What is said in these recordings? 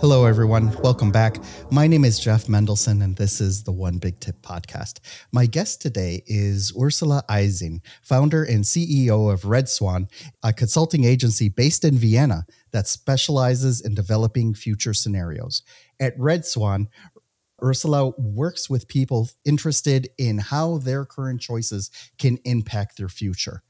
Hello, everyone. Welcome back. My name is Jeff Mendelson, and this is the One Big Tip podcast. My guest today is Ursula Eysin, founder and CEO of Red Swan, a consulting agency based in Vienna that specializes in developing future scenarios. At Red Swan, Ursula works with people interested in how their current choices can impact their future.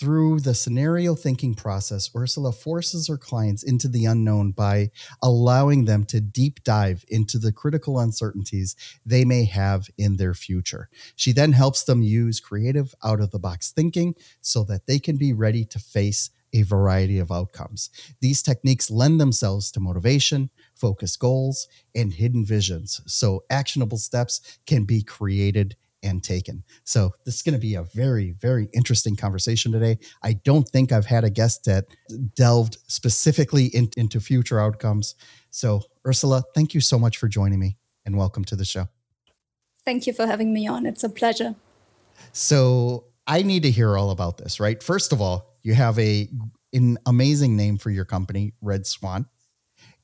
Through the scenario thinking process, Ursula forces her clients into the unknown by allowing them to deep dive into the critical uncertainties they may have in their future. She then helps them use creative, out of the box thinking so that they can be ready to face a variety of outcomes. These techniques lend themselves to motivation, focused goals, and hidden visions, so actionable steps can be created and taken. So this is going to be a very, very interesting conversation today. I don't think I've had a guest that delved specifically in, into future outcomes. So Ursula, thank you so much for joining me and welcome to the show. Thank you for having me on. It's a pleasure. So I need to hear all about this, right? First of all, you have a an amazing name for your company, Red Swan.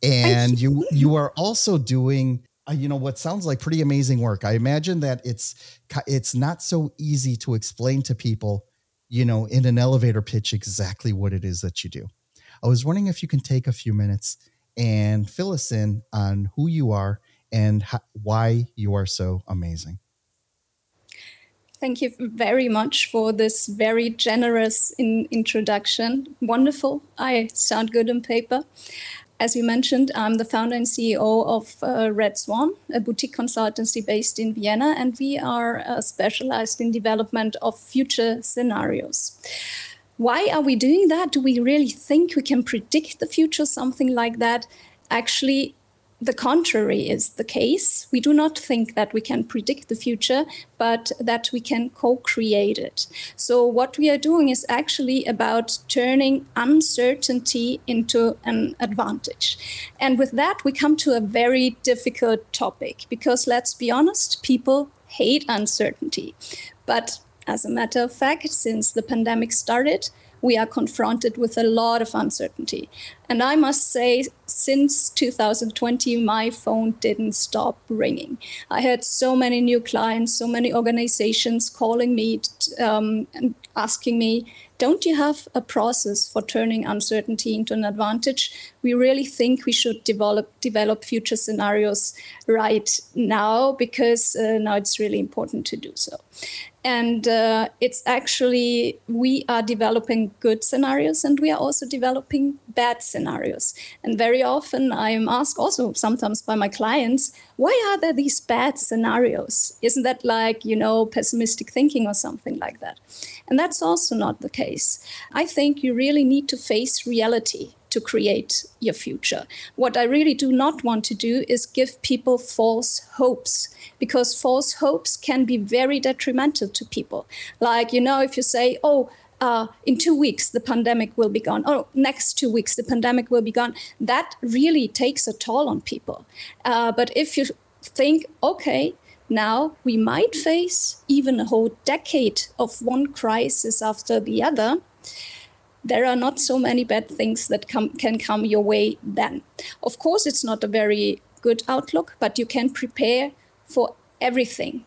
And you you are also doing uh, you know what sounds like pretty amazing work. I imagine that it's it's not so easy to explain to people, you know, in an elevator pitch exactly what it is that you do. I was wondering if you can take a few minutes and fill us in on who you are and how, why you are so amazing. Thank you very much for this very generous in introduction. Wonderful. I sound good on paper. As you mentioned, I'm the founder and CEO of uh, Red Swan, a boutique consultancy based in Vienna, and we are uh, specialized in development of future scenarios. Why are we doing that? Do we really think we can predict the future, something like that? Actually, the contrary is the case. We do not think that we can predict the future, but that we can co create it. So, what we are doing is actually about turning uncertainty into an advantage. And with that, we come to a very difficult topic because let's be honest, people hate uncertainty. But as a matter of fact, since the pandemic started, we are confronted with a lot of uncertainty. And I must say, since 2020, my phone didn't stop ringing. I had so many new clients, so many organizations calling me um, and asking me, don't you have a process for turning uncertainty into an advantage? We really think we should develop develop future scenarios right now because uh, now it's really important to do so and uh, it's actually we are developing good scenarios and we are also developing bad scenarios. And very often i am asked also sometimes by my clients why are there these bad scenarios? Isn't that like you know pessimistic thinking or something like that? And that's also not the case. I think you really need to face reality to create your future. What I really do not want to do is give people false hopes because false hopes can be very detrimental to people. Like, you know, if you say, oh, uh, in two weeks the pandemic will be gone oh next two weeks the pandemic will be gone that really takes a toll on people uh, but if you think okay now we might face even a whole decade of one crisis after the other there are not so many bad things that come, can come your way then. Of course, it's not a very good outlook, but you can prepare for everything.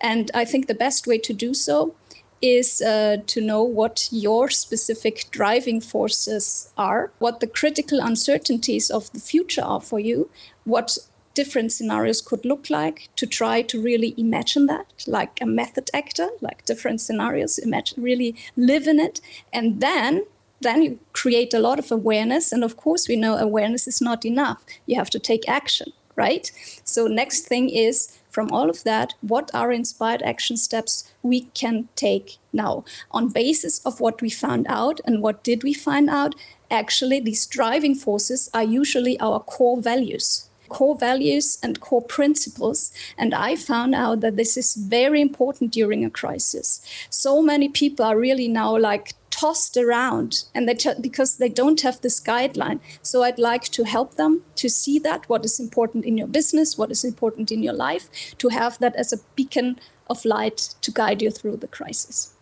And I think the best way to do so is uh, to know what your specific driving forces are, what the critical uncertainties of the future are for you, what different scenarios could look like to try to really imagine that like a method actor like different scenarios imagine really live in it. And then then you create a lot of awareness. And of course we know awareness is not enough. You have to take action right? So next thing is from all of that what are inspired action steps we can take now? On basis of what we found out and what did we find out actually these driving forces are usually our core values core values and core principles. And I found out that this is very important during a crisis. So many people are really now like tossed around and they t- because they don't have this guideline so i'd like to help them to see that what is important in your business what is important in your life to have that as a beacon of light to guide you through the crisis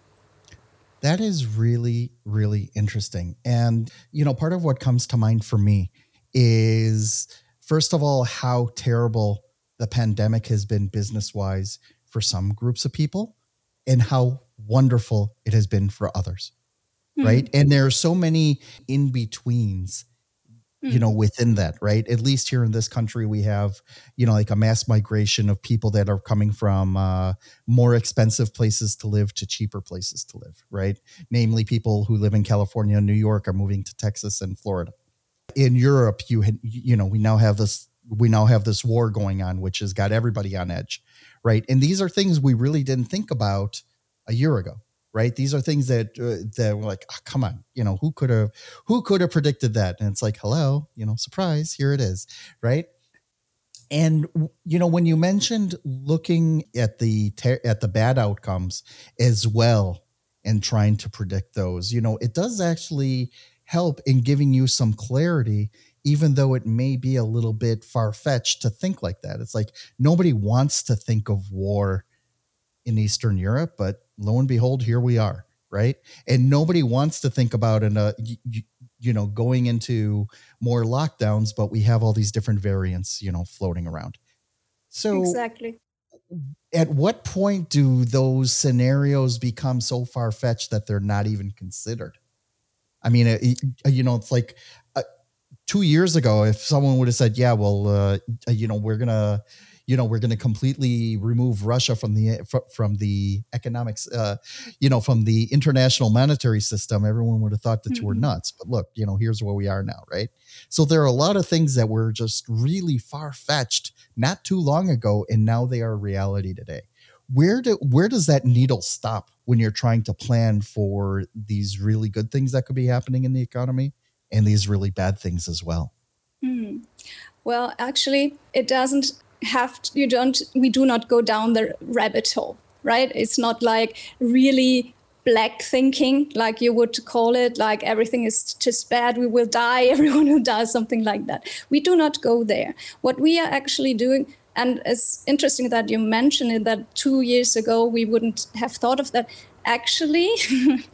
that is really really interesting and you know part of what comes to mind for me is first of all, how terrible the pandemic has been business wise for some groups of people and how wonderful it has been for others. Mm-hmm. Right. And there are so many in betweens you know hmm. within that right at least here in this country we have you know like a mass migration of people that are coming from uh, more expensive places to live to cheaper places to live right namely people who live in california and new york are moving to texas and florida in Europe, you had, you know, we now have this we now have this war going on, which has got everybody on edge, right? And these are things we really didn't think about a year ago, right? These are things that uh, that were like, oh, come on, you know, who could have who could have predicted that? And it's like, hello, you know, surprise, here it is, right? And you know, when you mentioned looking at the ter- at the bad outcomes as well and trying to predict those, you know, it does actually help in giving you some clarity even though it may be a little bit far fetched to think like that. It's like nobody wants to think of war in Eastern Europe, but lo and behold, here we are, right? And nobody wants to think about in a you, you know going into more lockdowns, but we have all these different variants, you know, floating around. So exactly. At what point do those scenarios become so far fetched that they're not even considered? I mean, it, you know, it's like uh, two years ago, if someone would have said, "Yeah, well, uh, you know, we're gonna, you know, we're gonna completely remove Russia from the from the economics, uh, you know, from the international monetary system," everyone would have thought that mm-hmm. you were mm-hmm. nuts. But look, you know, here's where we are now, right? So there are a lot of things that were just really far fetched not too long ago, and now they are reality today where do where does that needle stop when you're trying to plan for these really good things that could be happening in the economy and these really bad things as well. Hmm. well actually it doesn't have to, you don't we do not go down the rabbit hole right? It's not like really black thinking like you would call it like everything is just bad we will die everyone will die something like that. We do not go there. What we are actually doing and it's interesting that you mentioned it that two years ago we wouldn't have thought of that. Actually,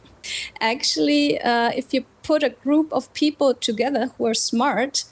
actually, uh, if you put a group of people together who are smart,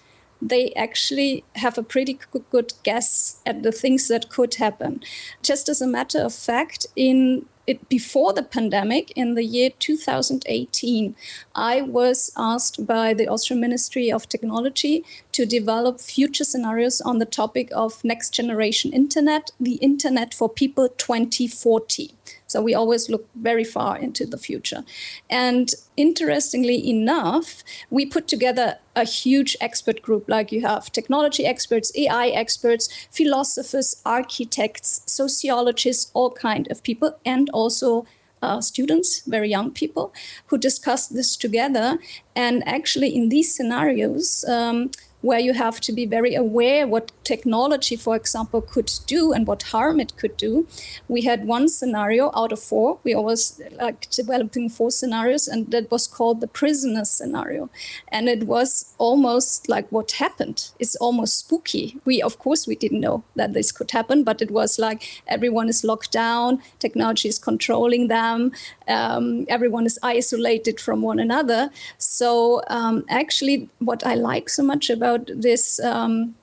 they actually have a pretty good guess at the things that could happen. Just as a matter of fact, in it, before the pandemic, in the year 2018, I was asked by the Austrian Ministry of Technology to develop future scenarios on the topic of next generation internet, the internet for people 2040. So we always look very far into the future. And interestingly enough, we put together a huge expert group like you have technology experts, AI experts, philosophers, architects, sociologists, all kind of people, and also uh, students, very young people, who discuss this together. And actually, in these scenarios, um, where you have to be very aware what technology, for example, could do and what harm it could do. We had one scenario out of four. We always like developing four scenarios, and that was called the prisoner scenario. And it was almost like what happened. It's almost spooky. We, of course, we didn't know that this could happen, but it was like everyone is locked down, technology is controlling them, um, everyone is isolated from one another. So um, actually, what I like so much about this um,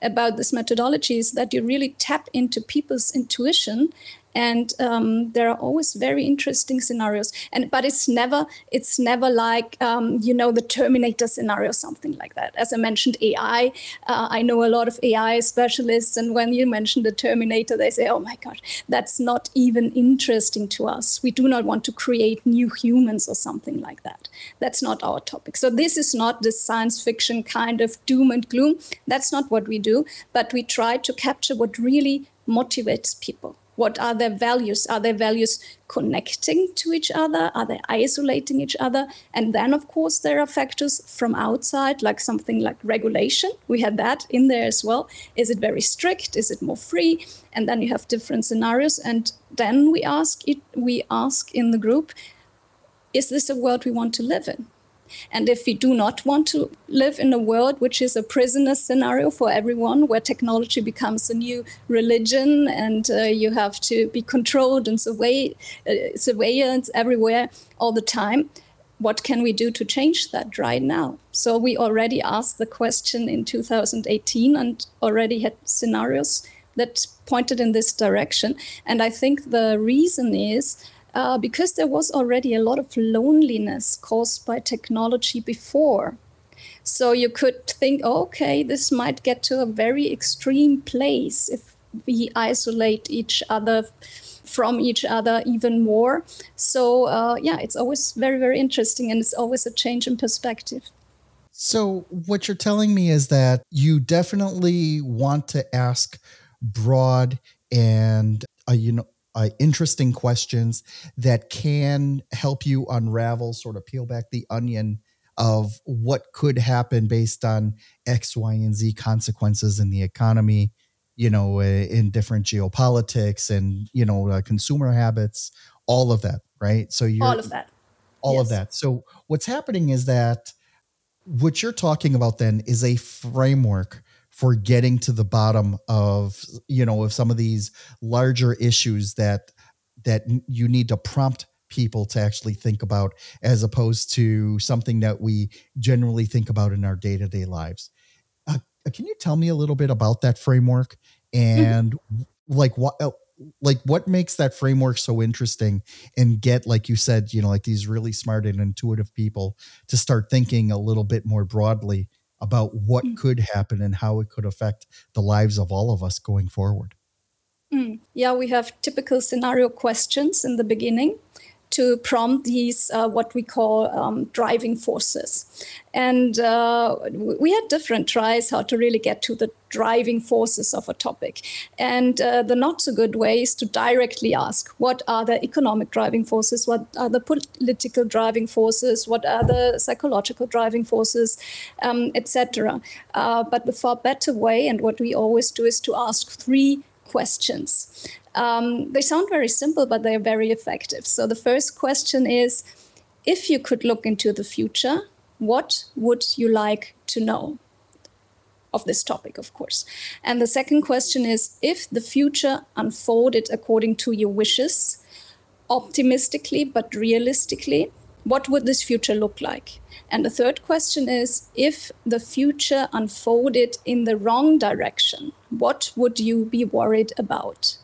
about this methodology is that you really tap into people's intuition and um, there are always very interesting scenarios. And but it's never it's never like um, you know the Terminator scenario, something like that. As I mentioned, AI. Uh, I know a lot of AI specialists, and when you mention the Terminator, they say, "Oh my God, that's not even interesting to us. We do not want to create new humans or something like that. That's not our topic." So this is not the science fiction kind of doom and gloom. That's not what we do. But we try to capture what really motivates people. What are their values? Are their values connecting to each other? Are they isolating each other? And then, of course, there are factors from outside, like something like regulation. We had that in there as well. Is it very strict? Is it more free? And then you have different scenarios. And then we ask it. We ask in the group: Is this a world we want to live in? And if we do not want to live in a world which is a prisoner scenario for everyone, where technology becomes a new religion and uh, you have to be controlled and survey, uh, surveillance everywhere all the time, what can we do to change that right now? So we already asked the question in 2018 and already had scenarios that pointed in this direction. And I think the reason is uh, because there was already a lot of loneliness caused by technology before. So you could think, oh, okay, this might get to a very extreme place if we isolate each other from each other even more. So uh, yeah, it's always very, very interesting, and it's always a change in perspective. So what you're telling me is that you definitely want to ask broad and uh, you know uh, interesting questions that can help you unravel, sort of peel back the onion of what could happen based on X, Y, and Z consequences in the economy, you know, uh, in different geopolitics and, you know, uh, consumer habits, all of that, right? So you're all of that. All yes. of that. So what's happening is that what you're talking about then is a framework for getting to the bottom of you know of some of these larger issues that that you need to prompt people to actually think about as opposed to something that we generally think about in our day-to-day lives uh, can you tell me a little bit about that framework mm-hmm. and mm-hmm. like what uh, like what makes that framework so interesting and get like you said you know like these really smart and intuitive people to start thinking a little bit more broadly about what mm. could happen and how it could affect the lives of all of us going forward. Mm. Yeah, we have typical scenario questions in the beginning to prompt these uh, what we call um, driving forces. And uh, we had different tries how to really get to the driving forces of a topic. And uh, the not so good way is to directly ask what are the economic driving forces, what are the political driving forces, what are the psychological driving forces, um, etc. Uh, but the far better way, and what we always do, is to ask three questions. Um, they sound very simple, but they're very effective. So the first question is if you could look into the future, what would you like to know? Of this topic, of course. And the second question is if the future unfolded according to your wishes, optimistically but realistically, what would this future look like? And the third question is if the future unfolded in the wrong direction, what would you be worried about?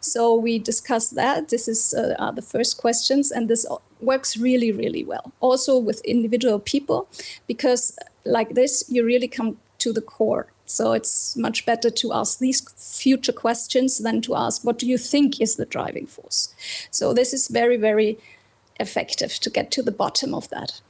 So we discussed that. This is uh, the first questions, and this works really, really well. Also with individual people, because like this, you really come to the core. So it's much better to ask these future questions than to ask, what do you think is the driving force? So this is very, very effective to get to the bottom of that.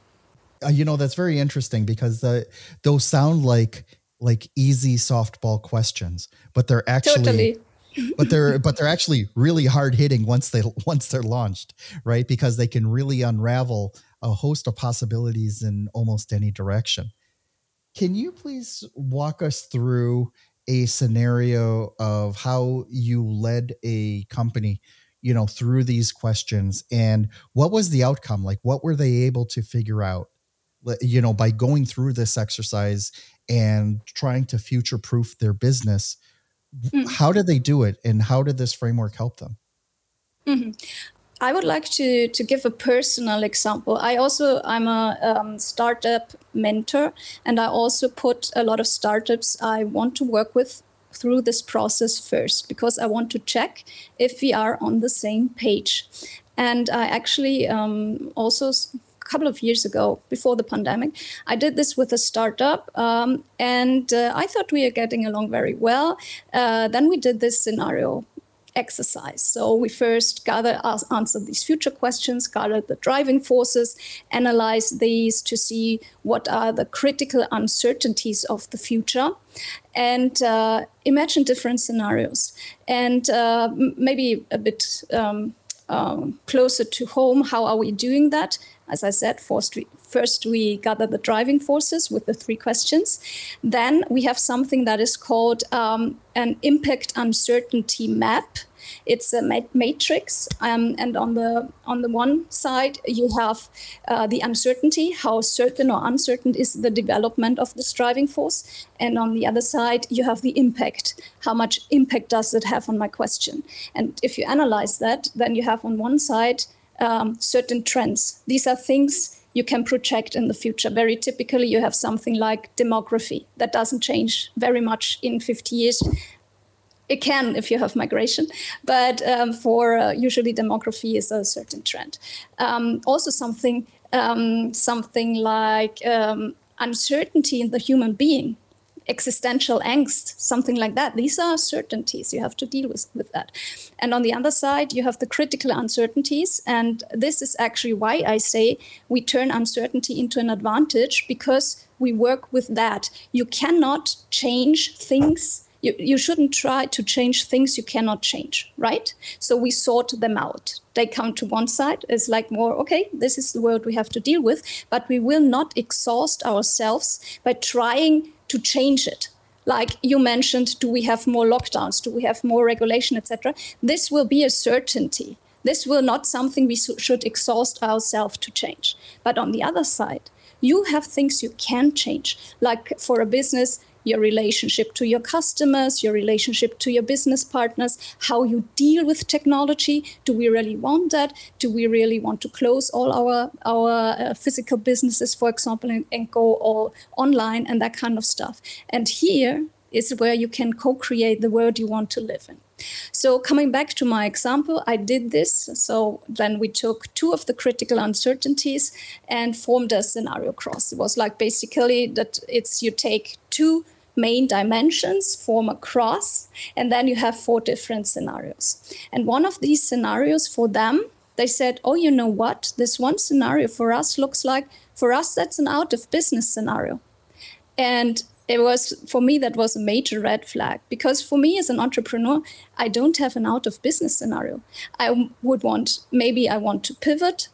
Uh, you know, that's very interesting because the, those sound like like easy softball questions, but they're actually totally but they're but they're actually really hard hitting once they once they're launched, right? Because they can really unravel a host of possibilities in almost any direction. Can you please walk us through a scenario of how you led a company, you know, through these questions and what was the outcome? Like what were they able to figure out? You know, by going through this exercise and trying to future proof their business Mm-hmm. How did they do it, and how did this framework help them? Mm-hmm. I would like to to give a personal example. I also I'm a um, startup mentor, and I also put a lot of startups I want to work with through this process first because I want to check if we are on the same page. And I actually um, also a couple of years ago, before the pandemic, I did this with a startup, um, and uh, I thought we are getting along very well. Uh, then we did this scenario exercise. So we first gather, answer these future questions, gather the driving forces, analyze these to see what are the critical uncertainties of the future, and uh, imagine different scenarios. And uh, maybe a bit um, um, closer to home, how are we doing that? As I said, first we, first we gather the driving forces with the three questions. Then we have something that is called um, an impact uncertainty map. It's a matrix, um, and on the on the one side you have uh, the uncertainty, how certain or uncertain is the development of this driving force, and on the other side you have the impact, how much impact does it have on my question? And if you analyze that, then you have on one side um, certain trends. These are things you can project in the future. Very typically, you have something like demography that doesn't change very much in 50 years. It can if you have migration, but um, for uh, usually demography is a certain trend. Um, also, something um, something like um, uncertainty in the human being existential angst, something like that. These are certainties. You have to deal with, with that. And on the other side, you have the critical uncertainties. And this is actually why I say we turn uncertainty into an advantage because we work with that. You cannot change things you, you shouldn't try to change things you cannot change, right? So we sort them out. They come to one side. It's like more, okay, this is the world we have to deal with, but we will not exhaust ourselves by trying to change it. Like you mentioned do we have more lockdowns? Do we have more regulation etc this will be a certainty. This will not something we should exhaust ourselves to change. But on the other side you have things you can change. Like for a business your relationship to your customers, your relationship to your business partners, how you deal with technology. Do we really want that? Do we really want to close all our our uh, physical businesses, for example, and, and go all online and that kind of stuff? And here is where you can co-create the world you want to live in. So coming back to my example, I did this. So then we took two of the critical uncertainties and formed a scenario cross. It was like basically that it's you take two main dimensions form a cross, and then you have four different scenarios. And one of these scenarios for them, they said, Oh, you know what? This one scenario for us looks like, for us, that's an out of business scenario. And it was, for me, that was a major red flag because for me as an entrepreneur, I don't have an out of business scenario. I would want, maybe I want to pivot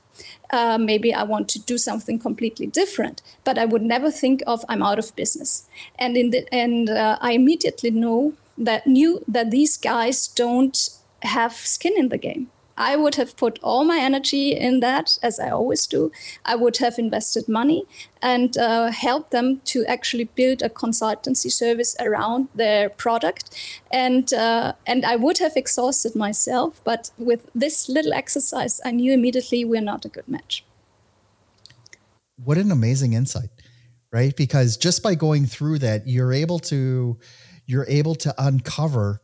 uh, maybe I want to do something completely different. But I would never think of I'm out of business. And in the and uh, I immediately know that knew that these guys don't have skin in the game. I would have put all my energy in that, as I always do. I would have invested money and uh, helped them to actually build a consultancy service around their product. And uh, and I would have exhausted myself, but with this little exercise, I knew immediately we're not a good match. What an amazing insight, right? Because just by going through that, you're able to you're able to uncover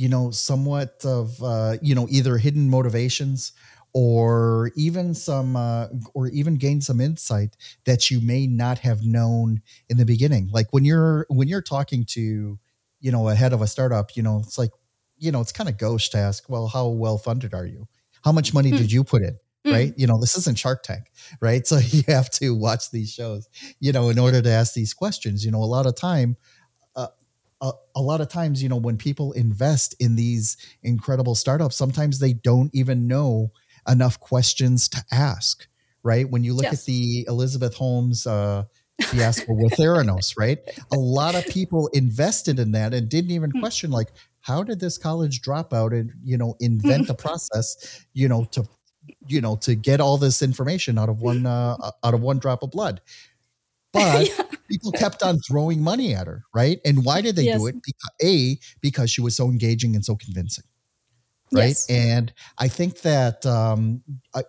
you know, somewhat of, uh, you know, either hidden motivations or even some, uh, or even gain some insight that you may not have known in the beginning. Like when you're, when you're talking to, you know, a head of a startup, you know, it's like, you know, it's kind of gauche to ask, well, how well funded are you? How much money mm. did you put in? Mm. right? You know, this isn't Shark Tank, right? So you have to watch these shows, you know, in order to ask these questions. You know, a lot of time, a, a, lot of times, you know, when people invest in these incredible startups, sometimes they don't even know enough questions to ask, right? When you look yes. at the Elizabeth Holmes uh, fiasco with Theranos, right? A lot of people invested in that and didn't even hmm. question, like, how did this college dropout and you know invent the process, you know, to you know to get all this information out of one uh, out of one drop of blood but yeah. people kept on throwing money at her, right? And why did they yes. do it? Because, a because she was so engaging and so convincing, right? Yes. And I think that um, I,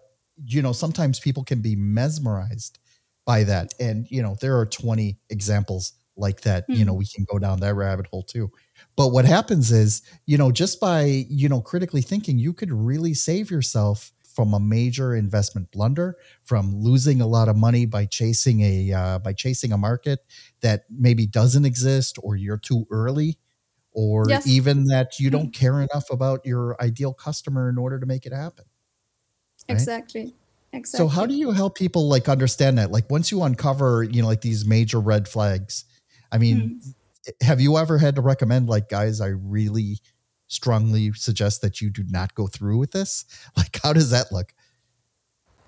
you know sometimes people can be mesmerized by that, and you know there are twenty examples like that mm-hmm. you know hmm. we can go down that rabbit hole too but what happens is you know just by you know critically thinking you could really save yourself from a major investment blunder from losing a lot of money by chasing a uh, by chasing a market that maybe doesn't exist or you're too early or yes. even that you don't hmm. care enough about your ideal customer in order to make it happen right? exactly Exactly. So how do you help people like understand that? Like once you uncover, you know, like these major red flags, I mean, mm. have you ever had to recommend like guys, I really strongly suggest that you do not go through with this? Like how does that look?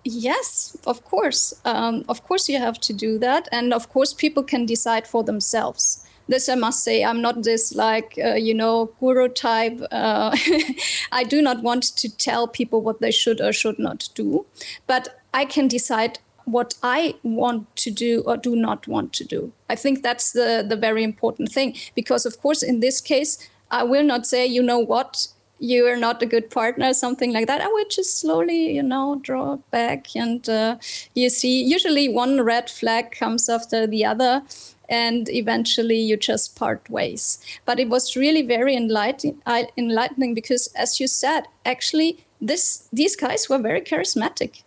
Yes, of course. Um, of course, you have to do that. And of course, people can decide for themselves this i must say i'm not this like uh, you know guru type uh, i do not want to tell people what they should or should not do but i can decide what i want to do or do not want to do i think that's the the very important thing because of course in this case i will not say you know what you are not a good partner, something like that. I will just slowly, you know, draw back. And uh, you see, usually one red flag comes after the other and eventually you just part ways. But it was really very enlightening, enlightening because, as you said, actually, this these guys were very charismatic.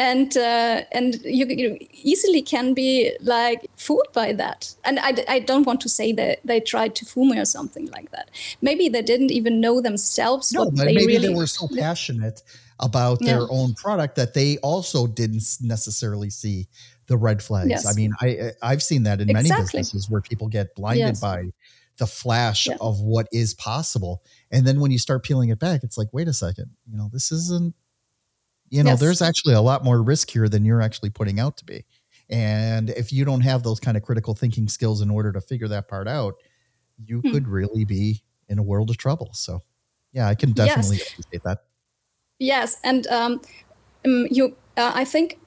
And uh, and you, you, easily can be like fooled by that. And I, I don't want to say that they tried to fool me or something like that. Maybe they didn't even know themselves. No, but maybe really, they were so passionate about their yeah. own product that they also didn't necessarily see the red flags. Yes. I mean, I I've seen that in exactly. many businesses where people get blinded yes. by the flash yeah. of what is possible. And then when you start peeling it back, it's like, wait a second, you know, this isn't you know, yes. there's actually a lot more risk here than you're actually putting out to be. And if you don't have those kind of critical thinking skills in order to figure that part out, you hmm. could really be in a world of trouble. So, yeah, I can definitely yes. appreciate that. Yes, and um, um you, uh, I think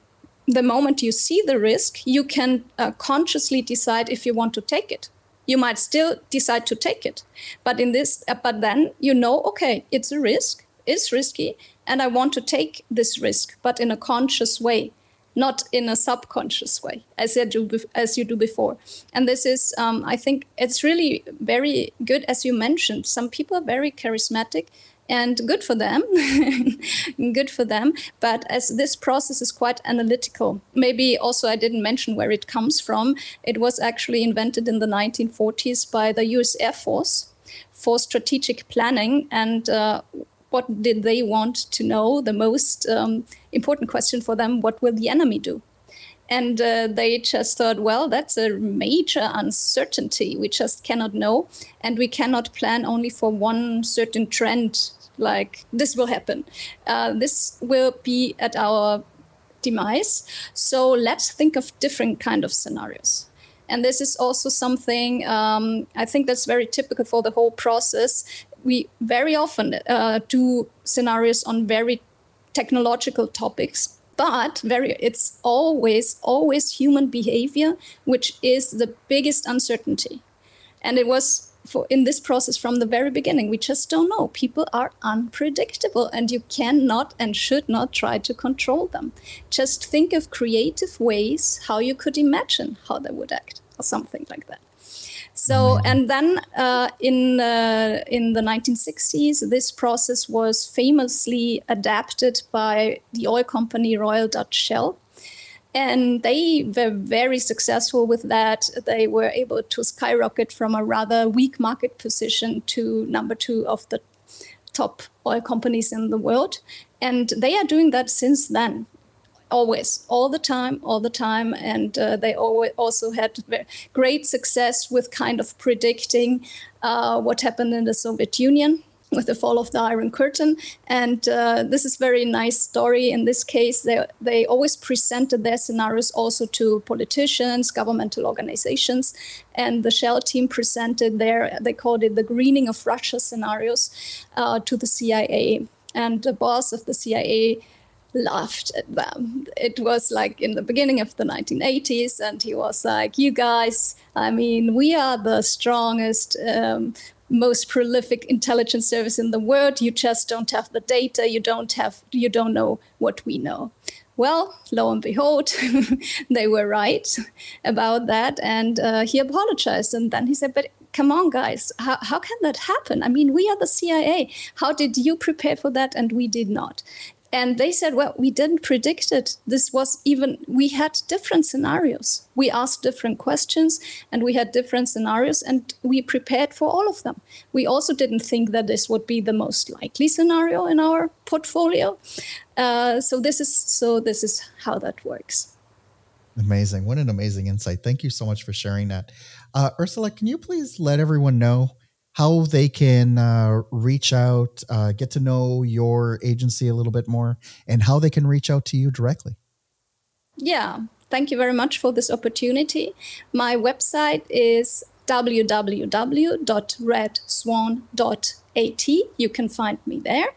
the moment you see the risk, you can uh, consciously decide if you want to take it. You might still decide to take it, but in this, uh, but then you know, okay, it's a risk, it's risky, and I want to take this risk, but in a conscious way, not in a subconscious way, as you do as you do before. And this is, um, I think, it's really very good, as you mentioned. Some people are very charismatic and good for them good for them but as this process is quite analytical maybe also i didn't mention where it comes from it was actually invented in the 1940s by the us air force for strategic planning and uh, what did they want to know the most um, important question for them what will the enemy do and uh, they just thought, well, that's a major uncertainty. We just cannot know. And we cannot plan only for one certain trend, like this will happen. Uh, this will be at our demise. So let's think of different kind of scenarios. And this is also something um, I think that's very typical for the whole process. We very often uh, do scenarios on very technological topics but very it's always always human behavior which is the biggest uncertainty. And it was for in this process from the very beginning we just don't know. People are unpredictable and you cannot and should not try to control them. Just think of creative ways how you could imagine how they would act or something like that so, and then uh, in uh, in the 1960s, this process was famously adapted by the oil company Royal Dutch Shell, and they were very successful with that. They were able to skyrocket from a rather weak market position to number two of the top oil companies in the world, and they are doing that since then always, all the time, all the time. And uh, they always also had great success with kind of predicting uh, what happened in the Soviet Union with the fall of the Iron Curtain. And uh, this is very nice story. In this case, they, they always presented their scenarios also to politicians, governmental organizations. And the Shell team presented their, they called it the greening of Russia scenarios uh, to the CIA. And the boss of the CIA laughed at them. It was like in the beginning of the 1980s, and he was like, You guys, I mean, we are the strongest um, most prolific intelligence service in the world. You just don't have the data. You don't have. You don't know what we know. Well, lo and behold, they were right about that, and uh, he apologized. And then he said, "But come on, guys, how, how can that happen? I mean, we are the CIA. How did you prepare for that? And we did not. And they said, well, we didn't predict it. This was even, we had different scenarios. We asked different questions and we had different scenarios and we prepared for all of them. We also didn't think that this would be the most likely scenario in our portfolio. Uh, so this is so this is how that works. Amazing. What an amazing insight. Thank you so much for sharing that. Uh, Ursula, can you please let everyone know how they can uh, reach out, uh, get to know your agency a little bit more, and how they can reach out to you directly? Yeah, thank you very much for this opportunity. My website is www.redswan.at. You can find me there.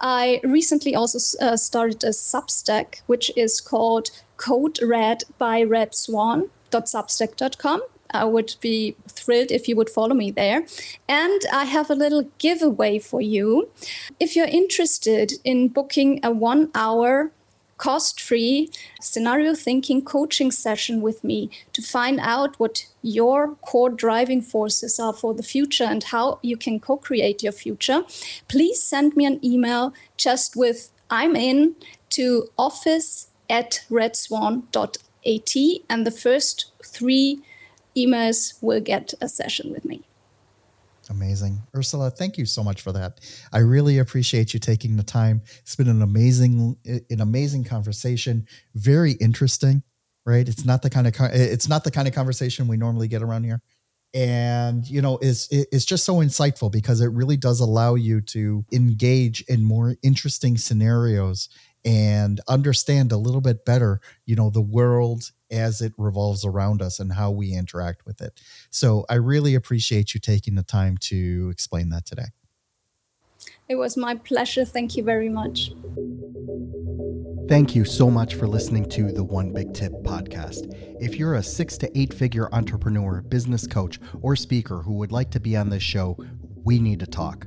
I recently also uh, started a Substack, which is called Code Red by Red Swan.substack.com. I would be thrilled if you would follow me there. And I have a little giveaway for you. If you're interested in booking a one hour cost free scenario thinking coaching session with me to find out what your core driving forces are for the future and how you can co create your future, please send me an email just with I'm in to office at redswan.at. And the first three emails will get a session with me. Amazing. Ursula, thank you so much for that. I really appreciate you taking the time. It's been an amazing an amazing conversation, very interesting, right? It's not the kind of it's not the kind of conversation we normally get around here. And you know, is it's just so insightful because it really does allow you to engage in more interesting scenarios and understand a little bit better, you know, the world as it revolves around us and how we interact with it. So I really appreciate you taking the time to explain that today. It was my pleasure. Thank you very much. Thank you so much for listening to the One Big Tip podcast. If you're a six to eight figure entrepreneur, business coach, or speaker who would like to be on this show, we need to talk.